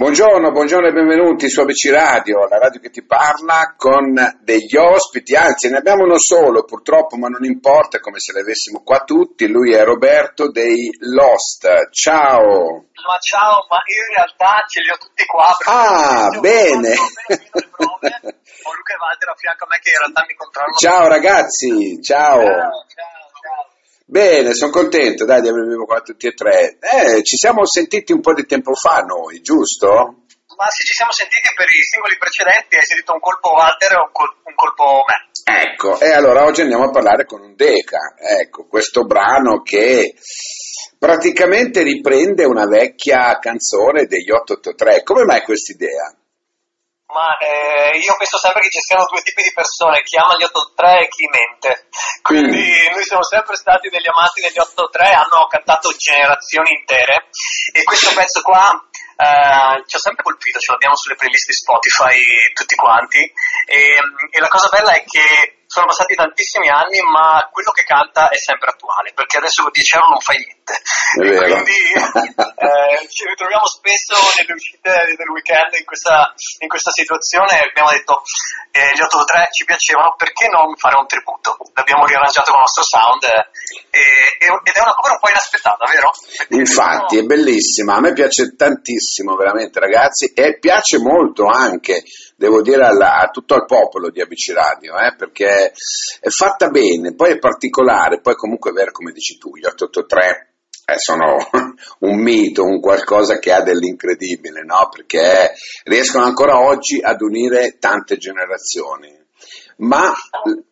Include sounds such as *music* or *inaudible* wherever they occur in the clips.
Buongiorno, buongiorno e benvenuti su ABC Radio, la radio che ti parla con degli ospiti, anzi ne abbiamo uno solo purtroppo, ma non importa, è come se li avessimo qua tutti, lui è Roberto dei Lost. Ciao! Ma ciao, ma io in realtà ce li ho tutti qua. Ah, bene! Ho Luca e Walter a fianco a me che in realtà mi controllano. Ciao ragazzi! Ciao, ciao, ciao. Bene, sono contento dai, di avervi qua tutti e tre. Eh, ci siamo sentiti un po' di tempo fa noi, giusto? Ma se ci siamo sentiti per i singoli precedenti, hai sentito un colpo Walter e un, col- un colpo me. Ecco, e allora oggi andiamo a parlare con un Deca. Ecco, questo brano che praticamente riprende una vecchia canzone degli 883. Come mai questa idea? Ma eh, io penso sempre che ci siano due tipi di persone, chi ama gli 883 e chi mente. Quindi noi siamo sempre stati degli amanti degli 883, hanno cantato generazioni intere. E questo pezzo qua eh, ci ha sempre colpito, ce l'abbiamo sulle playlist di Spotify tutti quanti. E, e la cosa bella è che sono passati tantissimi anni ma quello che canta è sempre attuale perché adesso con 10 euro non fai niente. E quindi *laughs* eh, ci ritroviamo spesso nelle uscite del weekend in questa, in questa situazione. Abbiamo detto eh, gli 883 ci piacevano perché non fare un tributo? L'abbiamo riarrangiato con il nostro sound eh, ed è una cover un po' inaspettata vero? Infatti è bellissima, a me piace tantissimo veramente ragazzi e piace molto anche, devo dire, alla- a tutto il popolo di ABC Radio, eh, perché è fatta bene, poi è particolare, poi comunque è vero come dici tu, gli 883 eh, sono *laughs* un mito, un qualcosa che ha dell'incredibile, no? perché riescono ancora oggi ad unire tante generazioni. Ma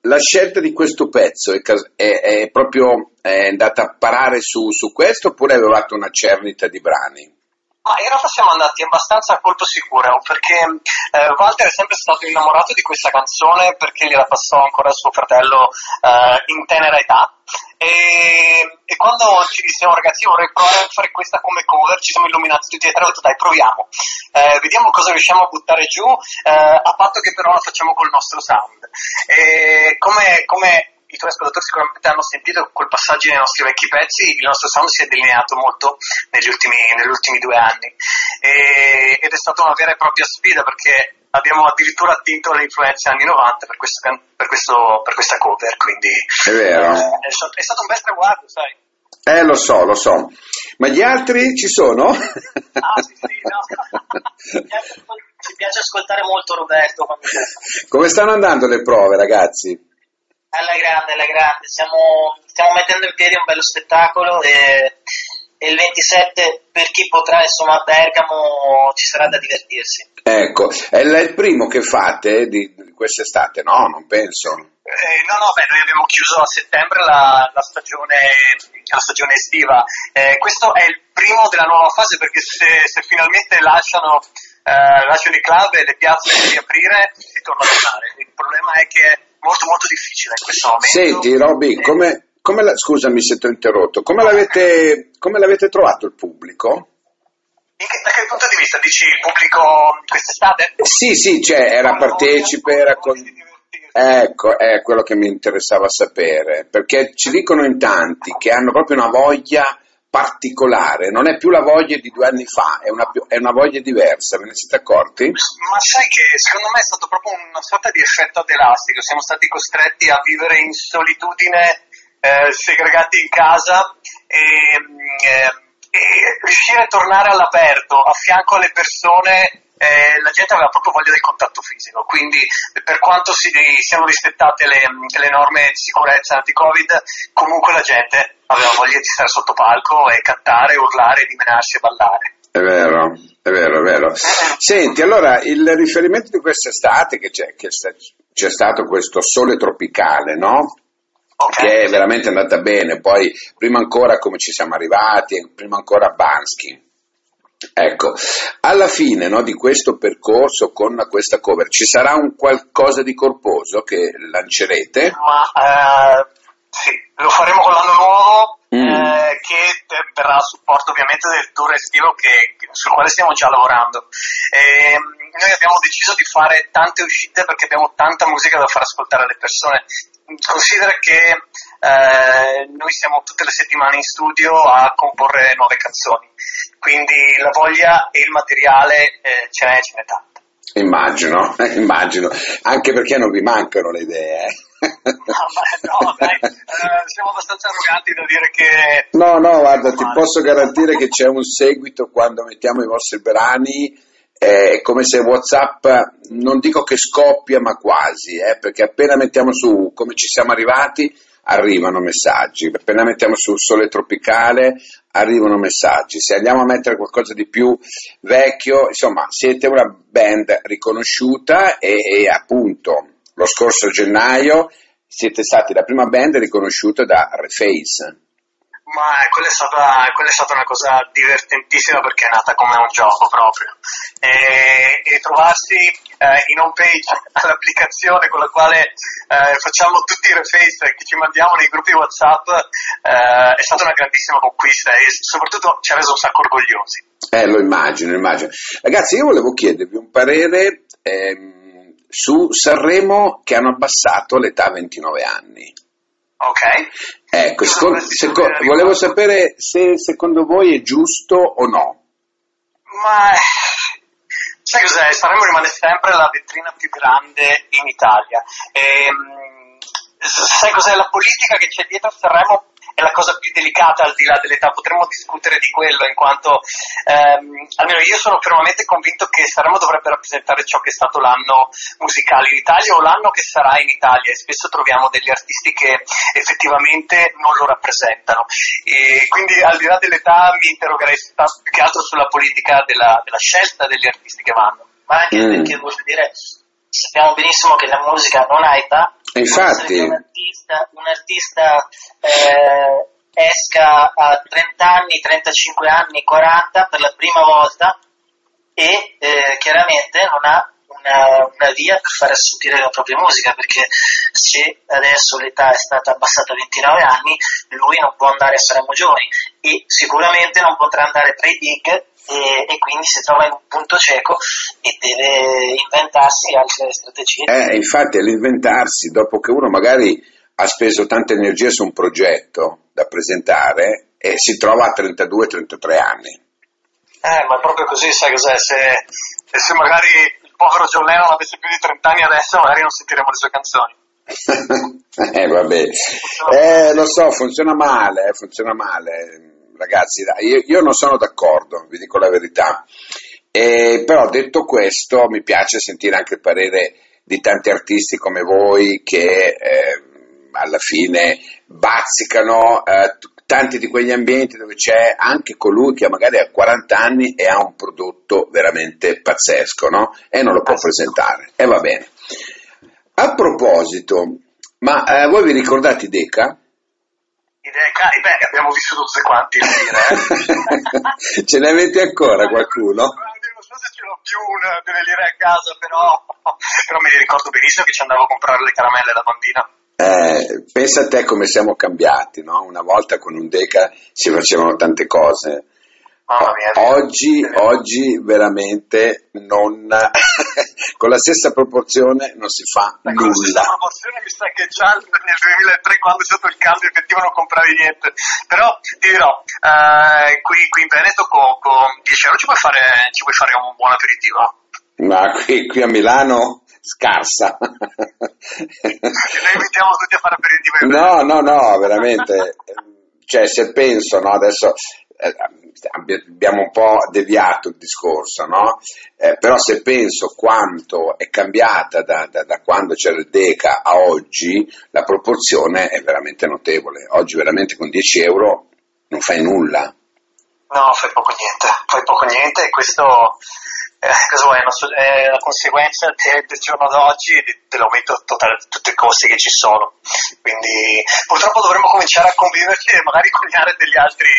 la scelta di questo pezzo è, è- è proprio è andata a parare su, su questo oppure avevate una cernita di brani? Ma in realtà siamo andati abbastanza a colpo sicuro perché eh, Walter è sempre stato innamorato di questa canzone perché gliela passò ancora suo fratello eh, in tenera età. E, e quando ci dissimo ragazzi vorrei provare a fare questa come cover ci siamo illuminati tutti e tre ho detto dai proviamo. Eh, vediamo cosa riusciamo a buttare giù eh, a patto che però la facciamo col nostro sound. E come, come i tuoi ascoltatori sicuramente hanno sentito col passaggio nei nostri vecchi pezzi, il nostro sound si è delineato molto negli ultimi, negli ultimi due anni e- ed è stata una vera e propria sfida perché abbiamo addirittura attinto alle influenze anni 90 per, questo per, questo- per questa cover, quindi È vero. eh, è, stato, è stato un bel traguardo, sai. Eh, lo so, lo so. Ma gli altri ci sono? Ah, sì, sì, no. *laughs* Ci piace ascoltare molto Roberto *laughs* Come stanno andando le prove, ragazzi? Alla grande, alla grande, stiamo, stiamo mettendo in piedi un bello spettacolo e, e il 27 per chi potrà, insomma, a Bergamo ci sarà da divertirsi. Ecco, è il primo che fate di di quest'estate? No, non penso. Eh, no, no, beh, noi abbiamo chiuso a settembre la, la stagione, la stagione estiva. Eh, questo è il primo della nuova fase perché se, se finalmente lasciano, eh, lasciano i club e le piazze di riaprire, si torna a suonare. Il problema è che è molto molto momento. Senti, Robby, Eh, come, come la- scusami se ti ho interrotto, come l'avete, come l'avete trovato il pubblico? in che- da che punto di vista dici il pubblico quest'estate? Sì, sì, cioè, era partecipe, era con... Ecco, è quello che mi interessava sapere, perché ci dicono in tanti che hanno proprio una voglia particolare, non è più la voglia di due anni fa, è una, è una voglia diversa, ve ne siete accorti? Ma sai che secondo me è stato proprio una sorta di effetto ad elastico, siamo stati costretti a vivere in solitudine, eh, segregati in casa e, mm, eh, e riuscire a tornare all'aperto, a fianco alle persone, eh, la gente aveva proprio voglia del contatto fisico, quindi per quanto si, siano rispettate le, le norme di sicurezza anti-Covid, comunque la gente aveva voglia di stare sotto palco e cantare, urlare, dimenarsi e ballare. È vero, è vero, è vero. Senti, allora il riferimento di quest'estate che c'è, che c'è stato questo sole tropicale, no? Ok? Che è veramente andata bene, poi prima ancora come ci siamo arrivati, prima ancora Bansky. Ecco, alla fine no, di questo percorso con questa cover ci sarà un qualcosa di corposo che lancerete? Ma eh, sì, lo faremo con l'anno nuovo Mm. eh, che verrà a supporto ovviamente del tour estivo che- sul quale stiamo già lavorando. Ehm, noi abbiamo deciso di fare tante uscite perché abbiamo tanta musica da far ascoltare alle persone. Considera che eh, noi siamo tutte le settimane in studio a comporre nuove canzoni, quindi la voglia e il materiale eh, ce n'è, ce n'è tanta. Immagino, *laughs* immagino, anche perché non vi mancano le idee. Eh? No, no, dai, *laughs* eh, siamo abbastanza arroganti da dire che... No, no, guarda, ti posso garantire che c'è un seguito quando mettiamo i vostri brani è come se Whatsapp non dico che scoppia, ma quasi, eh, perché appena mettiamo su come ci siamo arrivati, arrivano messaggi, appena mettiamo su Sole Tropicale, arrivano messaggi, se andiamo a mettere qualcosa di più vecchio, insomma, siete una band riconosciuta e, e appunto lo scorso gennaio siete stati la prima band riconosciuta da Reface. Ma quella è, stata, quella è stata una cosa divertentissima perché è nata come un gioco proprio. E, e trovarsi eh, in home page all'applicazione *laughs* con la quale eh, facciamo tutti i reface che ci mandiamo nei gruppi WhatsApp eh, è stata una grandissima conquista e soprattutto ci ha reso un sacco orgogliosi. Eh, lo immagino, immagino. Ragazzi, io volevo chiedervi un parere ehm, su Sanremo che hanno abbassato l'età a 29 anni. Ok. Ecco, secondo, secondo, volevo sapere se secondo voi è giusto o no. Ma sai cos'è? Sanremo rimane sempre la vetrina più grande in Italia. E, ehm, sai cos'è? La politica che c'è dietro Sanremo è la cosa più delicata al di là dell'età, potremmo discutere di quello in quanto ehm, almeno io sono fermamente convinto che Sanremo dovrebbe rappresentare ciò che è stato l'anno musicale in Italia o l'anno che sarà in Italia e spesso troviamo degli artisti che effettivamente non lo rappresentano e quindi al di là dell'età mi interrogerei più che altro sulla politica della, della scelta degli artisti che vanno. Ma anche mm. perché voglio dire, sappiamo benissimo che la musica non ha età. Infatti. Un artista, un artista eh, esca a 30 anni, 35 anni, 40 per la prima volta e eh, chiaramente non ha una, una, via per far assorbire la propria musica perché se adesso l'età è stata abbassata a 29 anni lui non può andare a Sanremo Giovani e sicuramente non potrà andare tra i big e, e, quindi si trova in un punto cieco e deve inventarsi altre strategie. Eh, infatti all'inventarsi, dopo che uno magari ha speso tanta energia su un progetto da presentare e si trova a 32-33 anni. Eh, ma proprio così, sai cos'è? Se, se magari povero John Lennon avesse più di 30 anni adesso, magari non sentiremo le sue canzoni. *laughs* eh, vabbè. Eh, lo so, funziona male, eh, funziona male ragazzi, io, io, non sono d'accordo, vi dico la verità. E, però detto questo, mi piace sentire anche il parere di tanti artisti come voi che eh, alla fine bazzicano eh, tanti di quegli ambienti dove c'è anche colui che magari ha 40 anni e ha un prodotto veramente pazzesco, no? E non lo può presentare. E va bene. A proposito, ma eh, voi vi ricordate Deca? cari, beh, abbiamo vissuto tutti quanti dire, eh. *laughs* Ce ne avete ancora qualcuno? Non so se ce l'ho più una, delle lire a casa, però, però me li ricordo benissimo che ci andavo a comprare le caramelle da bambina. Eh, pensa a te come siamo cambiati, no? Una volta con un Deca si facevano tante cose mia, oggi, oggi, veramente non, *laughs* con la stessa proporzione non si fa Ma nulla. Con la stessa proporzione mi sa che già nel 2003 quando è stato il cambio effettivo non compravi niente. Però ti dirò, eh, qui, qui, in Veneto con, con 10 euro ci puoi, fare, ci puoi fare un buon aperitivo. Ma qui, qui a Milano scarsa. Noi invitiamo tutti a fare aperitivo. No, no, no, veramente. Cioè, se penso, no, adesso eh, abbiamo un po' deviato il discorso, no? Eh, però se penso quanto è cambiata da, da, da, quando c'era il DECA a oggi, la proporzione è veramente notevole. Oggi veramente con 10 euro non fai nulla. No, fai poco niente, fai poco niente e questo eh, vuoi, è la conseguenza del, del giorno d'oggi dell'aumento totale di tutti i costi che ci sono. Quindi purtroppo dovremmo cominciare a conviverci e magari coniare degli altri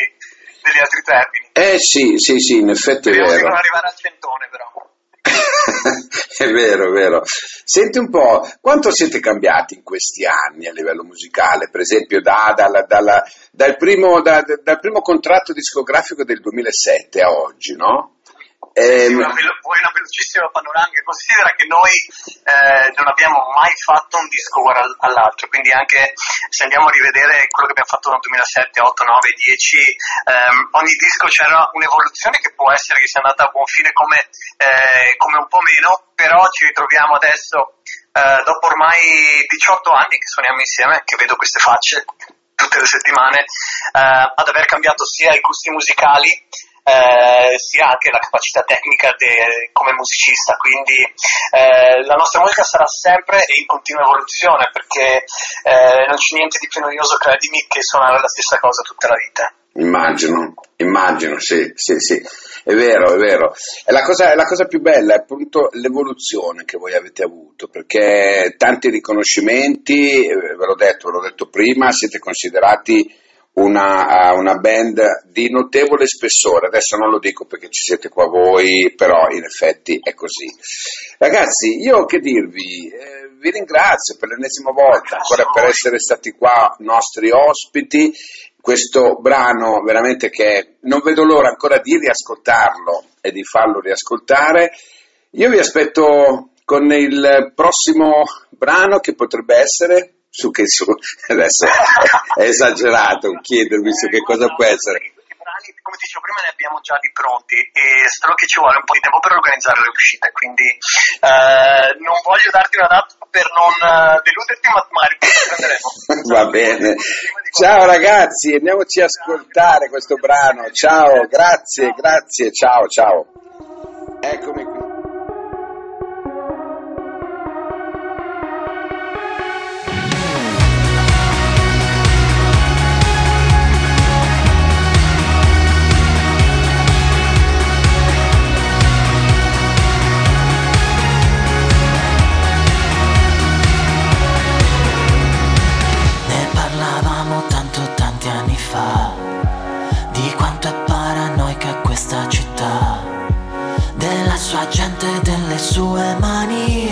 degli altri termini. Eh sì, sì, sì, in effetti Speriamo è vero. non arrivare al centone però. *laughs* è vero, è vero. Senti un po', quanto siete cambiati in questi anni a livello musicale? Per esempio, da, dalla, dalla, dal, primo, da, dal, primo, contratto discografico del 2007 a oggi, no? Ehm... Una, vuoi una velocissima panoramica? Considera che noi eh, non abbiamo mai fatto un disco uguale all'altro, quindi anche se andiamo a rivedere quello che abbiamo fatto nel 2007, 8, 9, 10, ehm, ogni disco c'era un'evoluzione che può essere che sia andata a buon fine come, eh, come un po' meno, però ci ritroviamo adesso, eh, dopo ormai 18 anni che suoniamo insieme, che vedo queste facce tutte le settimane, eh, ad aver cambiato sia i gusti musicali eh, sia anche la capacità tecnica de, come musicista, quindi eh, la nostra musica sarà sempre in continua evoluzione perché eh, non c'è niente di più noioso, credimi, che suonare la stessa cosa tutta la vita. Immagino, immagino, sì, sì, sì, è vero, è vero. E la cosa, la cosa più bella è appunto l'evoluzione che voi avete avuto, perché tanti riconoscimenti, eh, ve l'ho detto, ve l'ho detto prima, siete considerati una, una, band di notevole spessore. Adesso non lo dico perché ci siete qua voi, però in effetti è così. Ragazzi, io che dirvi, eh, vi ringrazio per l'ennesima volta, ancora per essere stati qua nostri ospiti. Questo brano veramente che non vedo l'ora ancora di riascoltarlo e di farlo riascoltare. Io vi aspetto con il prossimo brano che potrebbe essere su che su, *laughs* adesso è esagerato chiedermi su che cosa può essere. Come dicevo prima ne abbiamo già di pronti e solo che ci vuole un po' di tempo per organizzare le uscite, quindi eh, non voglio darti una data per non uh, deluderti, ma magari. *laughs* Va bene. Ciao ragazzi, andiamoci a ascoltare questo brano. Ciao, grazie, grazie, ciao, ciao. Eccomi qui. niente delle sue manie.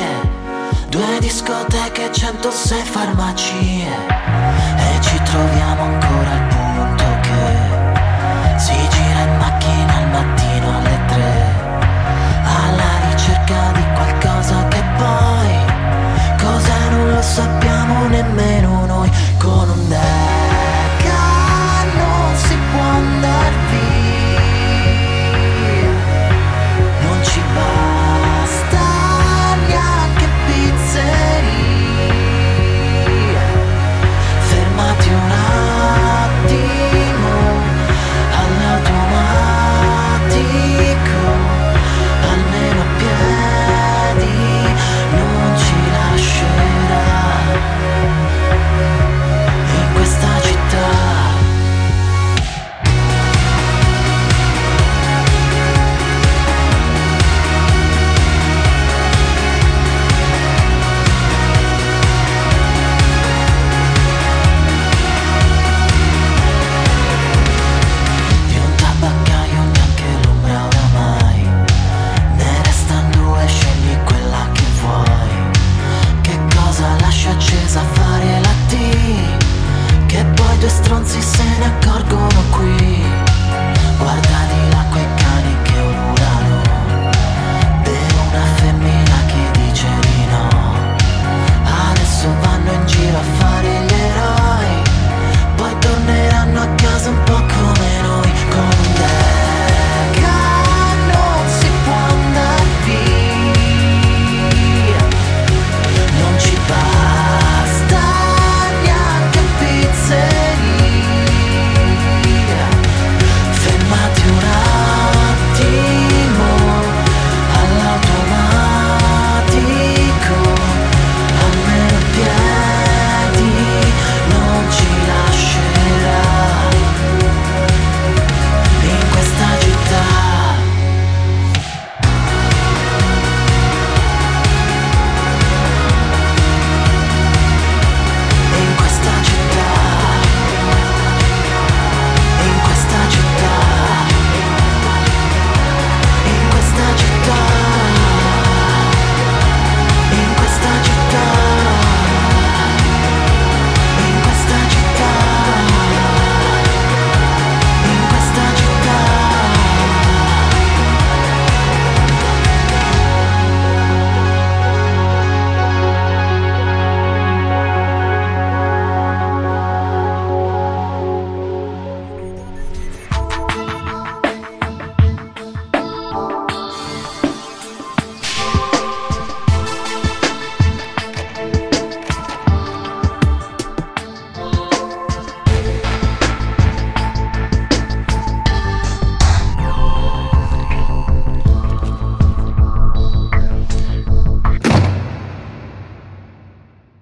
Due discoteche, 106 farmacie. E ci troviamo ancora al punto che Si gira in macchina al mattino alle tre. Alla ricerca di qualcosa che poi Cosa non lo sappiamo nemmeno